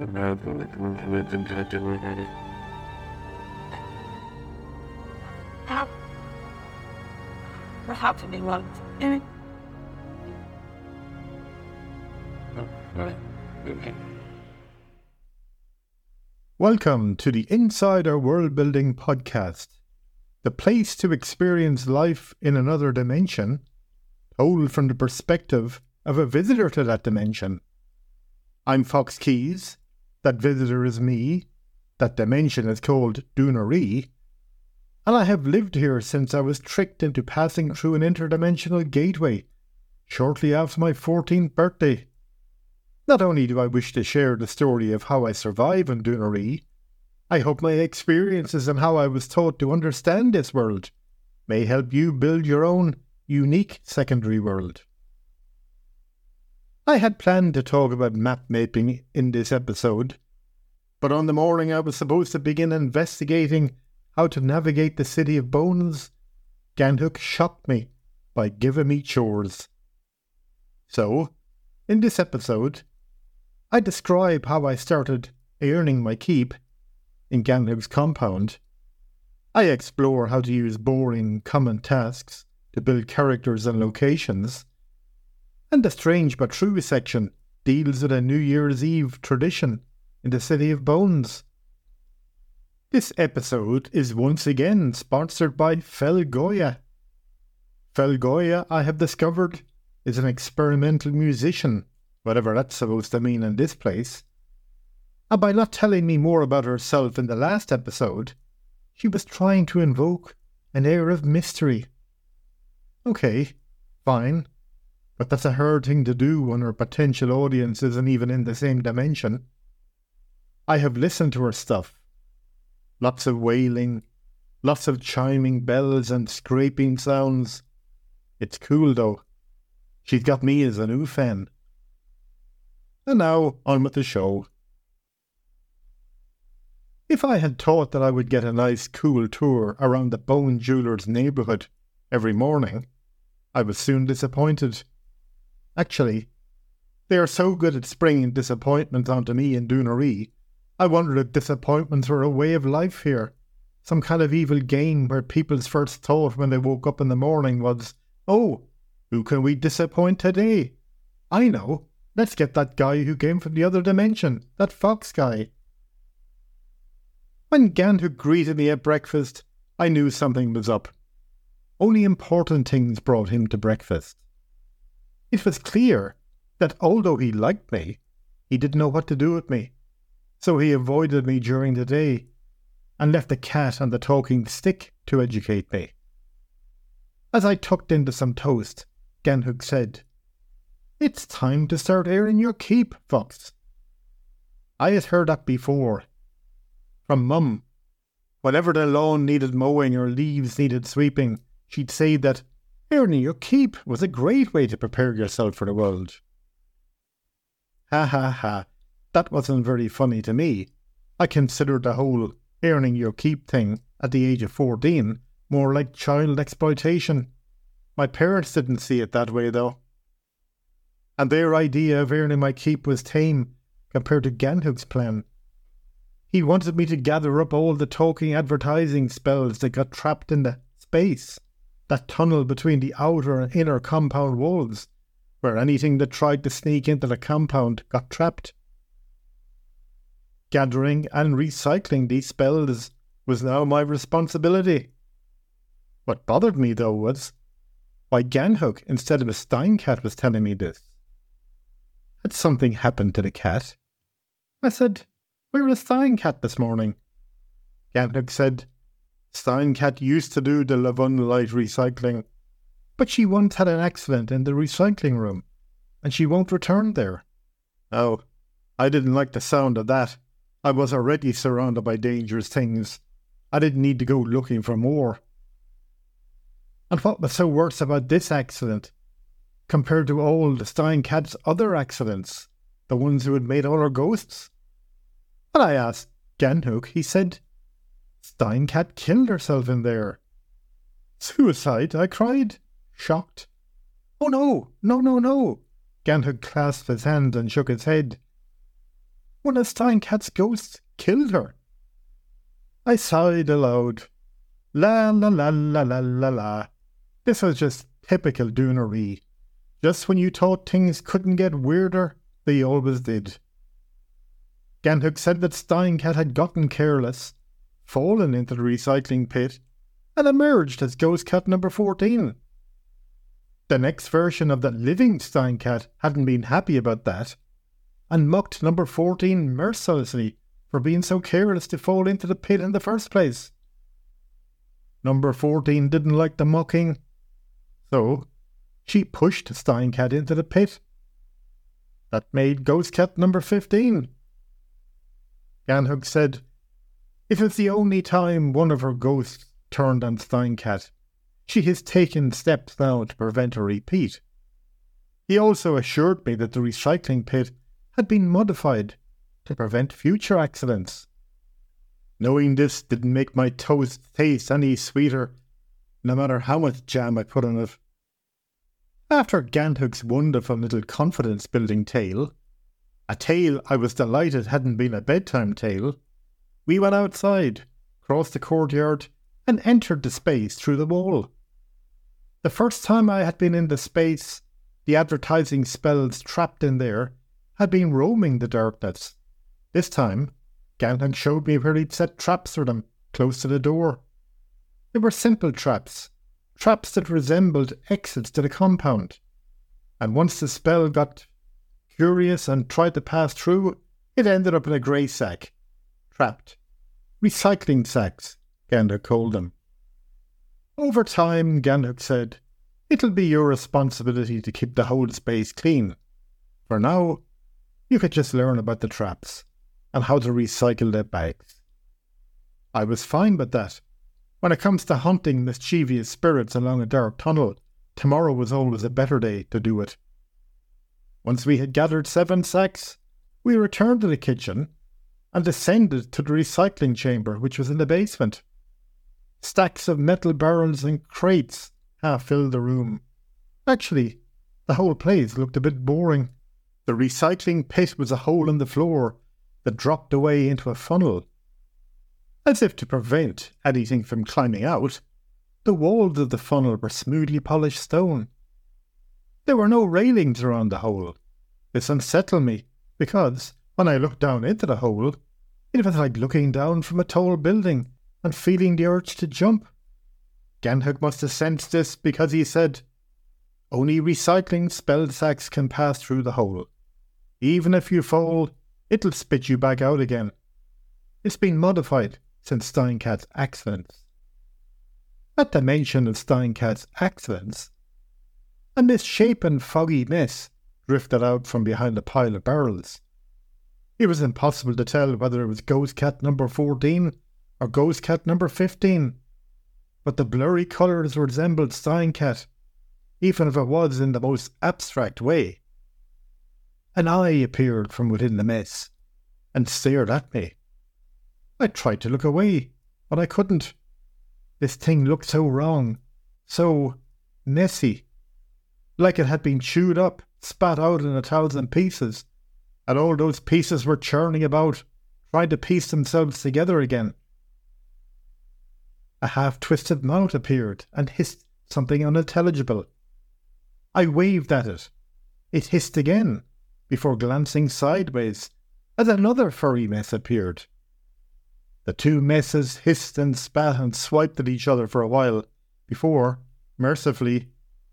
In one? Eh? Welcome to the Insider World Building Podcast, the place to experience life in another dimension, told from the perspective of a visitor to that dimension. I'm Fox Keys, that visitor is me, that dimension is called Dunaree, and I have lived here since I was tricked into passing through an interdimensional gateway shortly after my 14th birthday. Not only do I wish to share the story of how I survive in Dunaree, I hope my experiences and how I was taught to understand this world may help you build your own unique secondary world. I had planned to talk about map mapping in this episode, but on the morning I was supposed to begin investigating how to navigate the city of bones, Ganhook shocked me by giving me chores. So, in this episode, I describe how I started earning my keep in Ganhook's compound. I explore how to use boring, common tasks to build characters and locations. And the strange but true section deals with a New Year's Eve tradition in the City of Bones. This episode is once again sponsored by Felgoya. Felgoya, I have discovered, is an experimental musician whatever that's supposed to mean in this place. And by not telling me more about herself in the last episode, she was trying to invoke an air of mystery. Okay, fine, but that's a hard thing to do when her potential audience isn't even in the same dimension. I have listened to her stuff. Lots of wailing, lots of chiming bells and scraping sounds. It's cool though. She's got me as a new fan. And now, on with the show. If I had thought that I would get a nice, cool tour around the Bone Jeweller's neighbourhood every morning, I was soon disappointed. Actually, they are so good at springing disappointments onto me in Dunaree, I wondered if disappointments were a way of life here, some kind of evil game where people's first thought when they woke up in the morning was, Oh, who can we disappoint today? I know, Let's get that guy who came from the other dimension, that fox guy. When Ganhook greeted me at breakfast, I knew something was up. Only important things brought him to breakfast. It was clear that although he liked me, he didn't know what to do with me, so he avoided me during the day and left the cat and the talking stick to educate me. As I tucked into some toast, Ganhook said, it's time to start airing your keep, Fox. I had heard that before. From Mum. Whenever the lawn needed mowing or leaves needed sweeping, she'd say that airing your keep was a great way to prepare yourself for the world. Ha ha ha. That wasn't very funny to me. I considered the whole earning your keep thing at the age of 14 more like child exploitation. My parents didn't see it that way, though and their idea of earning my keep was tame compared to Ganhook's plan. He wanted me to gather up all the talking advertising spells that got trapped in the space, that tunnel between the outer and inner compound walls, where anything that tried to sneak into the compound got trapped. Gathering and recycling these spells was now my responsibility. What bothered me, though, was why Ganhook instead of a Steincat was telling me this. Had something happened to the cat? I said, Where was Steincat this morning? Ganhook said, Steincat used to do the Light recycling, but she once had an accident in the recycling room, and she won't return there. Oh, I didn't like the sound of that. I was already surrounded by dangerous things. I didn't need to go looking for more. And what was so worse about this accident compared to the Steincat's other accidents, the ones who had made all her ghosts? And I asked Ganhook, he said, Steincat killed herself in there. Suicide, I cried, shocked. Oh no, no, no, no. Ganhook clasped his hand and shook his head. one of Steinkat's ghosts killed her. I sighed aloud. La la la la la la la. This was just typical Doonery. Just when you thought things couldn't get weirder, they always did. Ganhook said that Steinkat had gotten careless, fallen into the recycling pit, and emerged as Ghost Cat number 14. The next version of the living Steinkat hadn't been happy about that, and mocked number 14 mercilessly for being so careless to fall into the pit in the first place. Number 14 didn't like the mocking, so she pushed Steinkat into the pit. That made Ghost Cat number 15. Ganhook said, If it's the only time one of her ghosts turned on Steinkat, she has taken steps now to prevent a repeat. He also assured me that the recycling pit had been modified to prevent future accidents. Knowing this didn't make my toast taste any sweeter, no matter how much jam I put on it. After Ganhook's wonderful little confidence building tale, a tale I was delighted hadn't been a bedtime tale, we went outside, crossed the courtyard, and entered the space through the wall. The first time I had been in the space, the advertising spells trapped in there had been roaming the darkness. This time, Ganhook showed me where he'd set traps for them, close to the door. They were simple traps, traps that resembled exits to the compound. And once the spell got curious and tried to pass through, it ended up in a grey sack, trapped. Recycling sacks, Ganhook called them. Over time, Ganhook said, it'll be your responsibility to keep the whole space clean. For now, you could just learn about the traps and how to recycle their bags. I was fine with that. When it comes to hunting mischievous spirits along a dark tunnel, tomorrow was always a better day to do it. Once we had gathered seven sacks, we returned to the kitchen and descended to the recycling chamber, which was in the basement. Stacks of metal barrels and crates half filled the room. Actually, the whole place looked a bit boring. The recycling pit was a hole in the floor that dropped away into a funnel. As if to prevent anything from climbing out, the walls of the funnel were smoothly polished stone. There were no railings around the hole. This unsettled me, because when I looked down into the hole, it was like looking down from a tall building and feeling the urge to jump. Ganhook must have sensed this because he said, Only recycling spell sacks can pass through the hole. Even if you fall, it'll spit you back out again. It's been modified since Steinkat's accidents. At the mention of Steinkat's accidents, a misshapen foggy mist drifted out from behind a pile of barrels. It was impossible to tell whether it was Ghost Cat number 14 or Ghost Cat number 15, but the blurry colours resembled Steinkat, even if it was in the most abstract way. An eye appeared from within the mess and stared at me. I tried to look away, but I couldn't. This thing looked so wrong, so messy, like it had been chewed up, spat out in a thousand pieces, and all those pieces were churning about, trying to piece themselves together again. A half twisted mouth appeared and hissed something unintelligible. I waved at it. It hissed again, before glancing sideways as another furry mess appeared. The two messes hissed and spat and swiped at each other for a while, before, mercifully,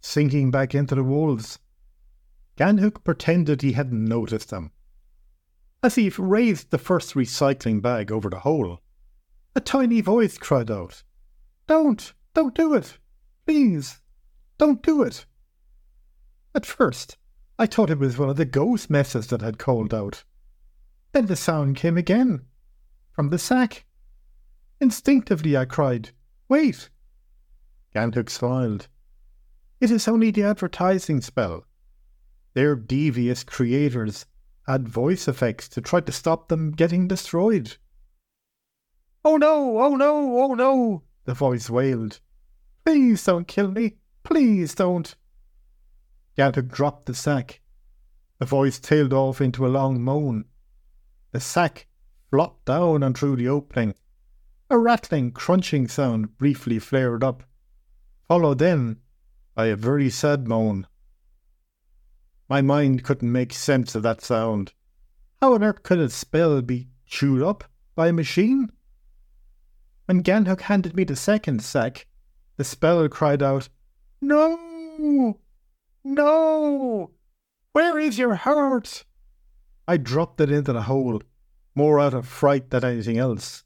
sinking back into the walls. Ganhook pretended he hadn't noticed them. As he raised the first recycling bag over the hole, a tiny voice cried out, don't! Don't do it! Please! Don't do it! At first, I thought it was one of the ghost messes that had called out. Then the sound came again, from the sack. Instinctively I cried, Wait! Ganhook smiled. It is only the advertising spell. Their devious creators add voice effects to try to stop them getting destroyed. Oh no! Oh no! Oh no! the voice wailed. Please don't kill me. Please don't. Ganhook dropped the sack. The voice tailed off into a long moan. the sack flopped down and through the opening. A rattling, crunching sound briefly flared up, followed then by a very sad moan. My mind couldn't make sense of that sound. How on earth could a spell be chewed up by a machine? When Ganhook handed me the second sack, the spell cried out, No! No! Where is your heart? I dropped it into the hole, more out of fright than anything else.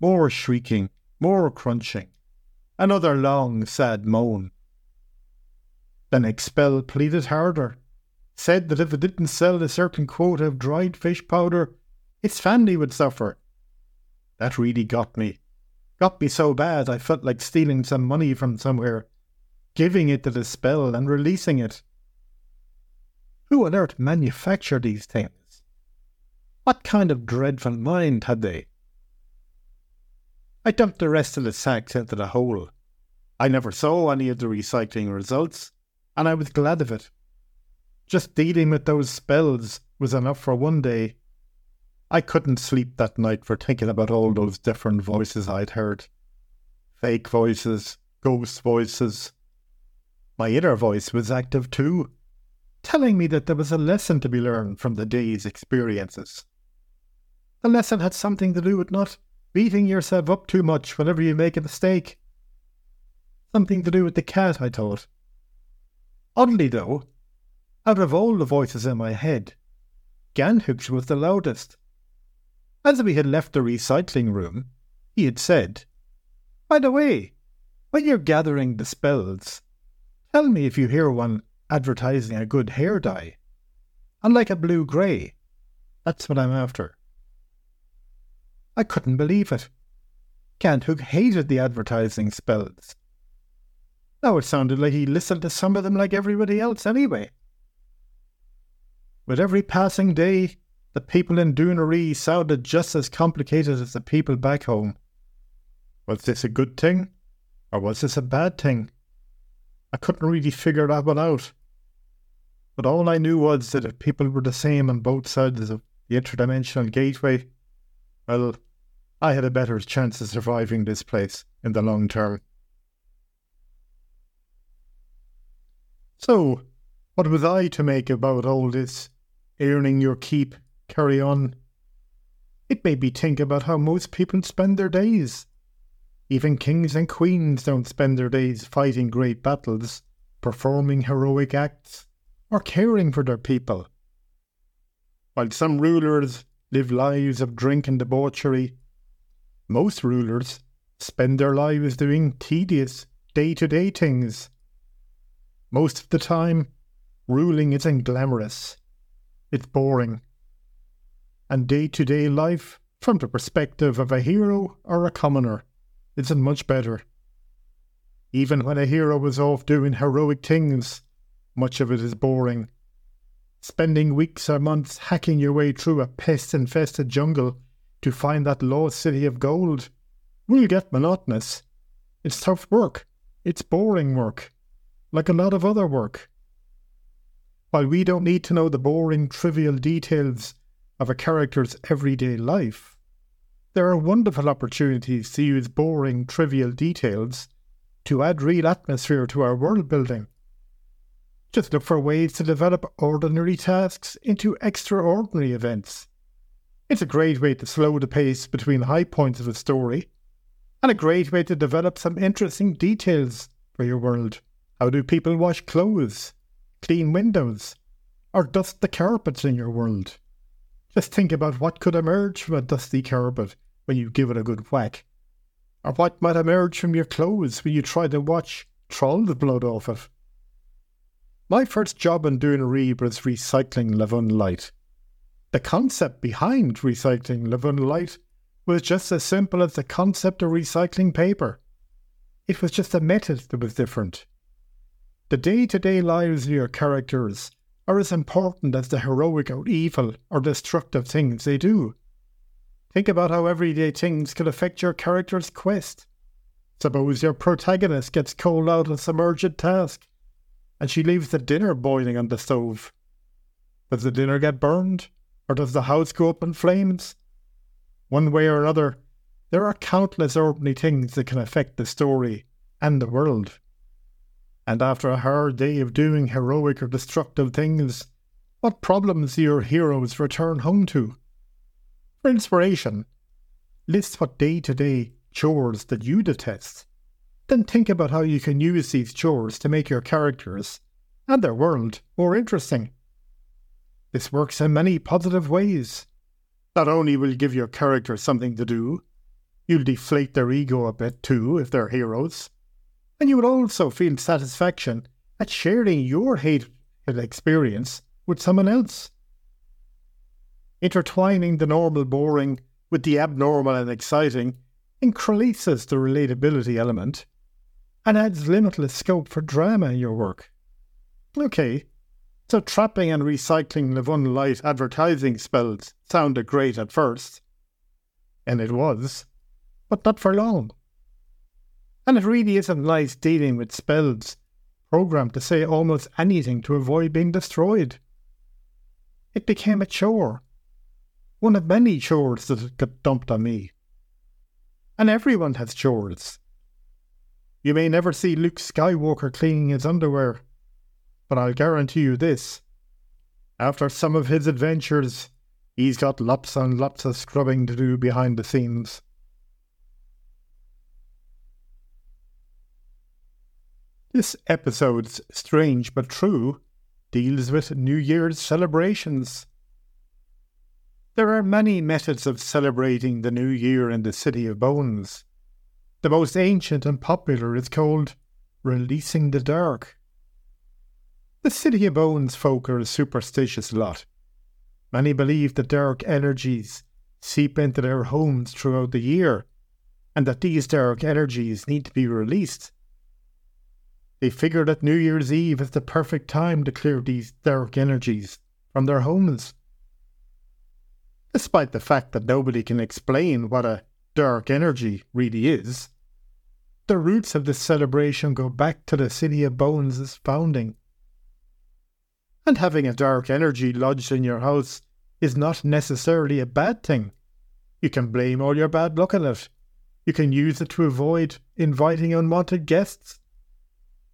More shrieking, more crunching, another long, sad moan. Then Expel pleaded harder, said that if it didn't sell a certain quota of dried fish powder, its family would suffer. That really got me. Got me so bad I felt like stealing some money from somewhere, giving it to the spell and releasing it. Who on earth manufactured these things? What kind of dreadful mind had they? I dumped the rest of the sacks into the hole. I never saw any of the recycling results, and I was glad of it. Just dealing with those spells was enough for one day. I couldn't sleep that night for thinking about all those different voices I'd heard. Fake voices, ghost voices. My inner voice was active too, telling me that there was a lesson to be learned from the day's experiences. The lesson had something to do with not beating yourself up too much whenever you make a mistake. Something to do with the cat, I thought. Oddly, though, out of all the voices in my head, Ganhook's was the loudest. As we had left the recycling room, he had said, By the way, when you're gathering the spells, tell me if you hear one advertising a good hair dye. I like a blue grey. That's what I'm after. I couldn't believe it. Ganhook hated the advertising spells. Now it sounded like he listened to some of them like everybody else anyway. With every passing day, the people in Doonaree sounded just as complicated as the people back home. Was this a good thing? Or was this a bad thing? I couldn't really figure that one out. But all I knew was that if people were the same on both sides of the interdimensional gateway, well, I had a better chance of surviving this place in the long term. So, what was I to make about all this earning your keep, carry on? It made me think about how most people spend their days. Even kings and queens don't spend their days fighting great battles, performing heroic acts, or caring for their people. While some rulers live lives of drink and debauchery, most rulers spend their lives doing tedious, day to day things most of the time, ruling isn't glamorous, it's boring. And day to day life, from the perspective of a hero or a commoner, isn't much better. Even when a hero is off doing heroic things, much of it is boring. Spending weeks or months hacking your way through a pest infested jungle to find that lost city of gold will get monotonous. It's tough work. It's boring work like a lot of other work. While we don't need to know the boring, trivial details of a character's everyday life, there are wonderful opportunities to use boring, trivial details to add real atmosphere to our world building. Just look for ways to develop ordinary tasks into extraordinary events. It's a great way to slow the pace between high points of a story, and a great way to develop some interesting details for your world. How do people wash clothes, clean windows, or dust the carpets in your world? Just think about what could emerge from a dusty carpet when you give it a good whack, or what might emerge from your clothes when you try to wash troll the blood off it. My first job in Doonaree was recycling Lavun Light. The concept behind recycling Lavun Light was just as simple as the concept of recycling paper. It was just a method that was different. The day to day lives of your characters are as important as the heroic or evil or destructive things they do. Think about how everyday things could affect your character's quest. Suppose your protagonist gets called out on some urgent task and she leaves the dinner boiling on the stove. Does the dinner get burned? Or does the house go up in flames? One way or another, there are countless ordinary things that can affect the story and the world. And after a hard day of doing heroic or destructive things, what problems do your heroes return home to? For inspiration, list what day to day chores that you detest. Then think about how you can use these chores to make your characters and their world more interesting. This works in many positive ways. Not only will you give your characters something to do, you'll deflate their ego a bit too if they're heroes, and you will also feel satisfaction at sharing your hated experience with someone else. Intertwining the normal boring with the abnormal and exciting increases the relatability element and adds limitless scope for drama in your work. Okay, so trapping and recycling Levon Light advertising spells sounded great at first. And it was, but not for long. And it really isn't nice dealing with spells programmed to say almost anything to avoid being destroyed. It became a chore. One of many chores that got dumped on me. And everyone has chores. You may never see Luke Skywalker cleaning his underwear, but I'll guarantee you this. After some of his adventures, he's got lots and lots of scrubbing to do behind the scenes. This episode's strange but true deals with New Year's celebrations. There are many methods of celebrating the new year in the City of Bones. The most ancient and popular is called Releasing the Dark. The City of Bones folk are a superstitious lot. Many believe that dark energies seep into their homes throughout the year, and that these dark energies need to be released they figure that New Year's Eve is the perfect time to clear these dark energies from their homes. Despite the fact that nobody can explain what a dark energy really is, the roots of this celebration go back to the City of Bones' founding. And having a dark energy lodged in your house is not necessarily a bad thing. You can blame all your bad luck on it. You can use it to avoid inviting unwanted guests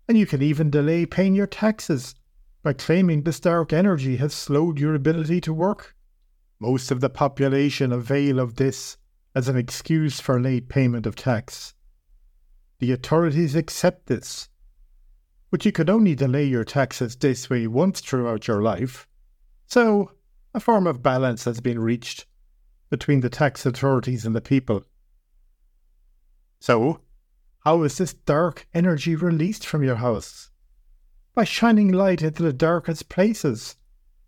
and you can even delay paying your taxes by claiming this dark energy has slowed your ability to work. Most of the population avail of this as an excuse for late payment of tax. The authorities accept this, but you could only delay your taxes this way once throughout your life, so a form of balance has been reached between the tax authorities and the people. So, how is this dark energy released from your house? By shining light into the darkest places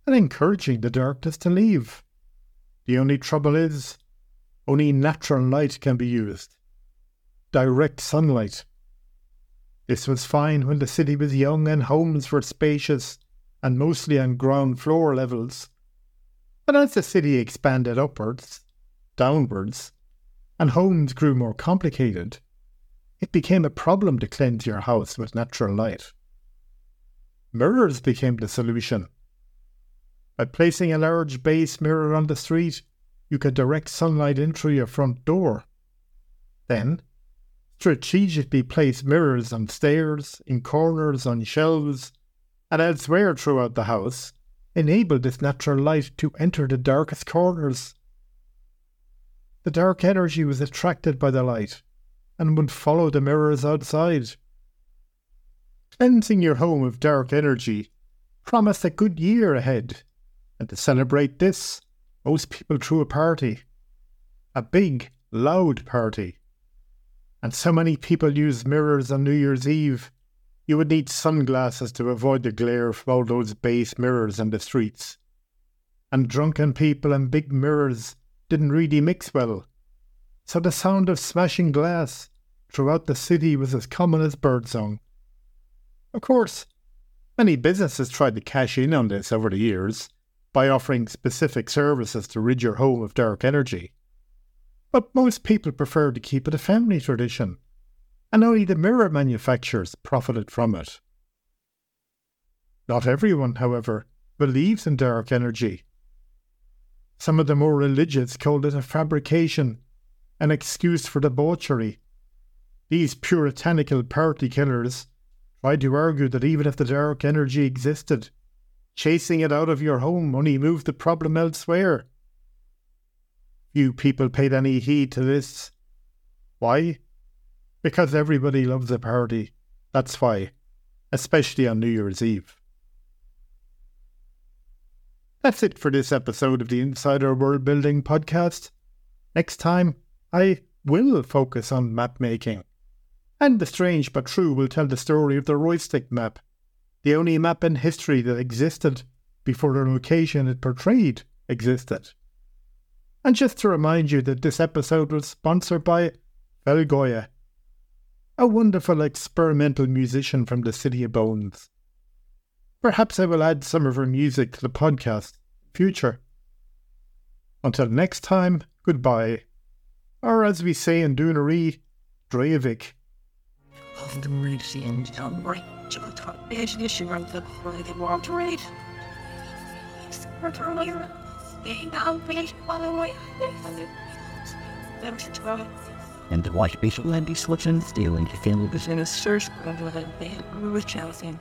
and encouraging the darkness to leave. The only trouble is, only natural light can be used. Direct sunlight. This was fine when the city was young and homes were spacious and mostly on ground floor levels. But as the city expanded upwards, downwards, and homes grew more complicated, it became a problem to cleanse your house with natural light. Mirrors became the solution. By placing a large base mirror on the street, you could direct sunlight in through your front door. Then, strategically place mirrors on stairs, in corners, on shelves, and elsewhere throughout the house, enable this natural light to enter the darkest corners. The dark energy was attracted by the light and would follow the mirrors outside. Cleansing your home of dark energy promised a good year ahead, and to celebrate this, most people threw a party. A big, loud party. And so many people used mirrors on New Year's Eve, you would need sunglasses to avoid the glare from all those base mirrors in the streets. And drunken people and big mirrors didn't really mix well so the sound of smashing glass throughout the city was as common as birdsong. Of course, many businesses tried to cash in on this over the years by offering specific services to rid your home of dark energy. But most people preferred to keep it a family tradition, and only the mirror manufacturers profited from it. Not everyone, however, believes in dark energy. Some of the more religious called it a fabrication, an excuse for debauchery. These puritanical party killers tried to argue that even if the dark energy existed, chasing it out of your home only moved the problem elsewhere. Few people paid any heed to this. Why? Because everybody loves a party. That's why, especially on New Year's Eve. That's it for this episode of the Insider World Building podcast. Next time, I will focus on map making. And the strange but true will tell the story of the Roystick map, the only map in history that existed before the location it portrayed existed. And just to remind you that this episode was sponsored by Felgoya, a wonderful experimental musician from the City of Bones. Perhaps I will add some of her music to the podcast in future. Until next time, goodbye. Or as we say in Dunaree, Dreivik. Of the mercy and downright just issue of the the water rate. Earlier, being out beach by the way. and the white beetle and be stealing the family was in a search of the band with Chelsea.